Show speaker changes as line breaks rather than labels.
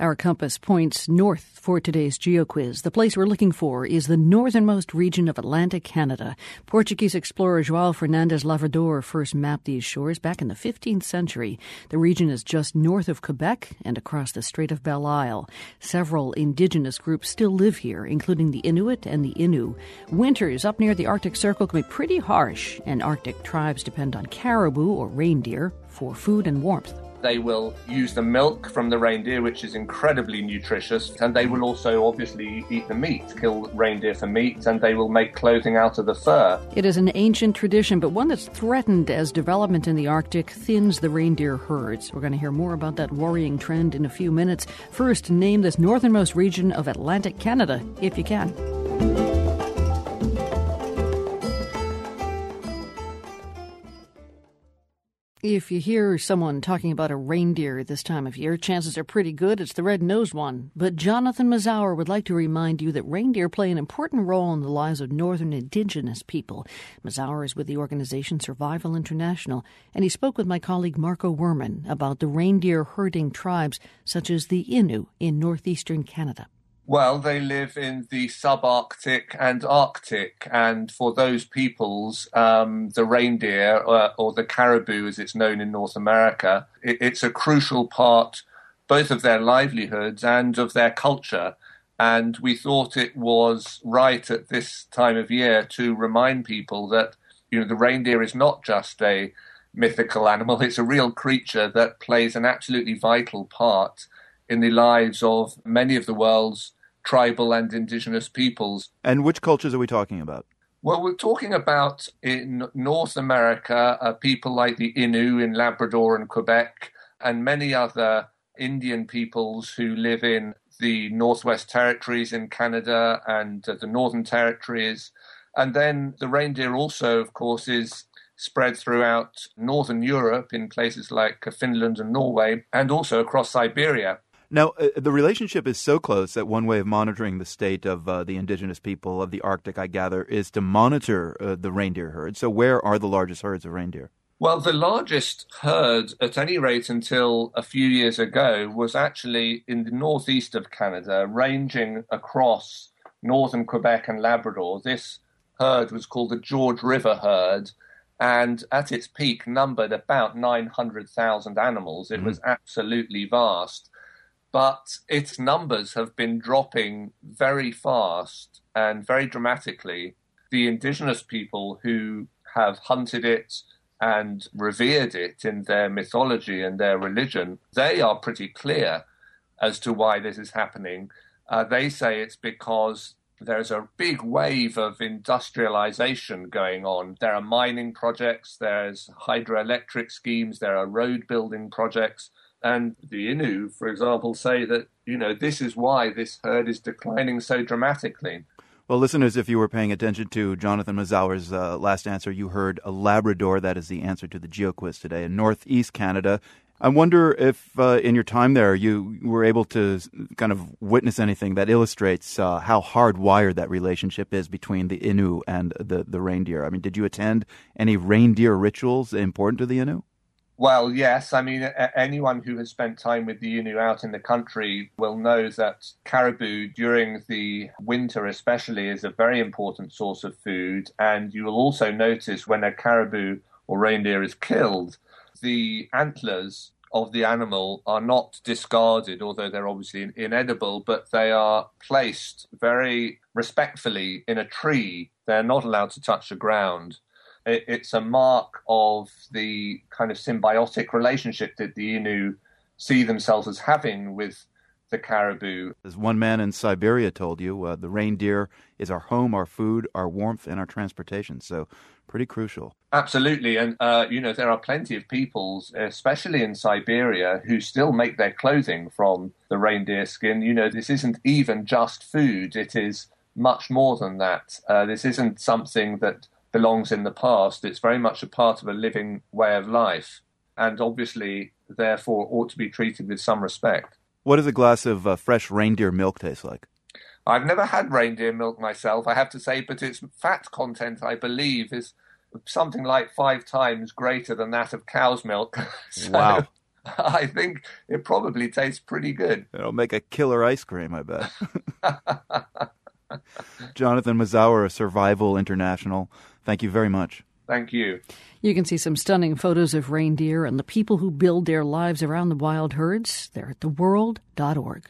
Our compass points north for today's GeoQuiz. The place we're looking for is the northernmost region of Atlantic Canada. Portuguese explorer João Fernandes Lavrador first mapped these shores back in the 15th century. The region is just north of Quebec and across the Strait of Belle Isle. Several indigenous groups still live here, including the Inuit and the Innu. Winters up near the Arctic Circle can be pretty harsh, and Arctic tribes depend on caribou or reindeer for food and warmth.
They will use the milk from the reindeer, which is incredibly nutritious, and they will also obviously eat the meat, kill reindeer for meat, and they will make clothing out of the fur.
It is an ancient tradition, but one that's threatened as development in the Arctic thins the reindeer herds. We're going to hear more about that worrying trend in a few minutes. First, name this northernmost region of Atlantic Canada, if you can. If you hear someone talking about a reindeer this time of year, chances are pretty good it's the red nosed one. But Jonathan Mazower would like to remind you that reindeer play an important role in the lives of northern indigenous people. Mazower is with the organization Survival International, and he spoke with my colleague Marco Werman about the reindeer herding tribes such as the Innu in northeastern Canada.
Well, they live in the subarctic and Arctic, and for those peoples, um, the reindeer uh, or the caribou, as it's known in North America, it, it's a crucial part both of their livelihoods and of their culture. And we thought it was right at this time of year to remind people that you know the reindeer is not just a mythical animal; it's a real creature that plays an absolutely vital part in the lives of many of the world's tribal and indigenous peoples.
And which cultures are we talking about?
Well, we're talking about in North America, uh, people like the Innu in Labrador and Quebec, and many other Indian peoples who live in the Northwest Territories in Canada and uh, the Northern Territories. And then the reindeer also, of course, is spread throughout Northern Europe in places like Finland and Norway, and also across Siberia.
Now, uh, the relationship is so close that one way of monitoring the state of uh, the indigenous people of the Arctic, I gather, is to monitor uh, the reindeer herd. So, where are the largest herds of reindeer?
Well, the largest herd, at any rate until a few years ago, was actually in the northeast of Canada, ranging across northern Quebec and Labrador. This herd was called the George River herd, and at its peak numbered about 900,000 animals. It mm-hmm. was absolutely vast but its numbers have been dropping very fast and very dramatically. The indigenous people who have hunted it and revered it in their mythology and their religion, they are pretty clear as to why this is happening. Uh, they say it's because there's a big wave of industrialization going on. There are mining projects, there's hydroelectric schemes, there are road building projects. And the Innu, for example, say that, you know, this is why this herd is declining so dramatically.
Well, listeners, if you were paying attention to Jonathan Mazower's uh, last answer, you heard a Labrador. That is the answer to the GeoQuiz today in Northeast Canada. I wonder if, uh, in your time there, you were able to kind of witness anything that illustrates uh, how hardwired that relationship is between the Innu and the, the reindeer. I mean, did you attend any reindeer rituals important to the Innu?
Well, yes. I mean, anyone who has spent time with the Innu out in the country will know that caribou during the winter, especially, is a very important source of food. And you will also notice when a caribou or reindeer is killed, the antlers of the animal are not discarded, although they're obviously inedible, but they are placed very respectfully in a tree. They're not allowed to touch the ground it's a mark of the kind of symbiotic relationship that the Innu see themselves as having with the caribou.
As one man in Siberia told you, uh, the reindeer is our home, our food, our warmth, and our transportation. So, pretty crucial.
Absolutely. And, uh, you know, there are plenty of peoples, especially in Siberia, who still make their clothing from the reindeer skin. You know, this isn't even just food, it is much more than that. Uh, this isn't something that belongs in the past. It's very much a part of a living way of life, and obviously, therefore, ought to be treated with some respect.
What does a glass of uh, fresh reindeer milk taste like?
I've never had reindeer milk myself, I have to say, but its fat content, I believe, is something like five times greater than that of cow's milk.
so, wow.
I think it probably tastes pretty good.
It'll make a killer ice cream, I bet. Jonathan Mazower of Survival International, thank you very much.
Thank you.
You can see some stunning photos of reindeer and the people who build their lives around the wild herds. They're at theworld.org.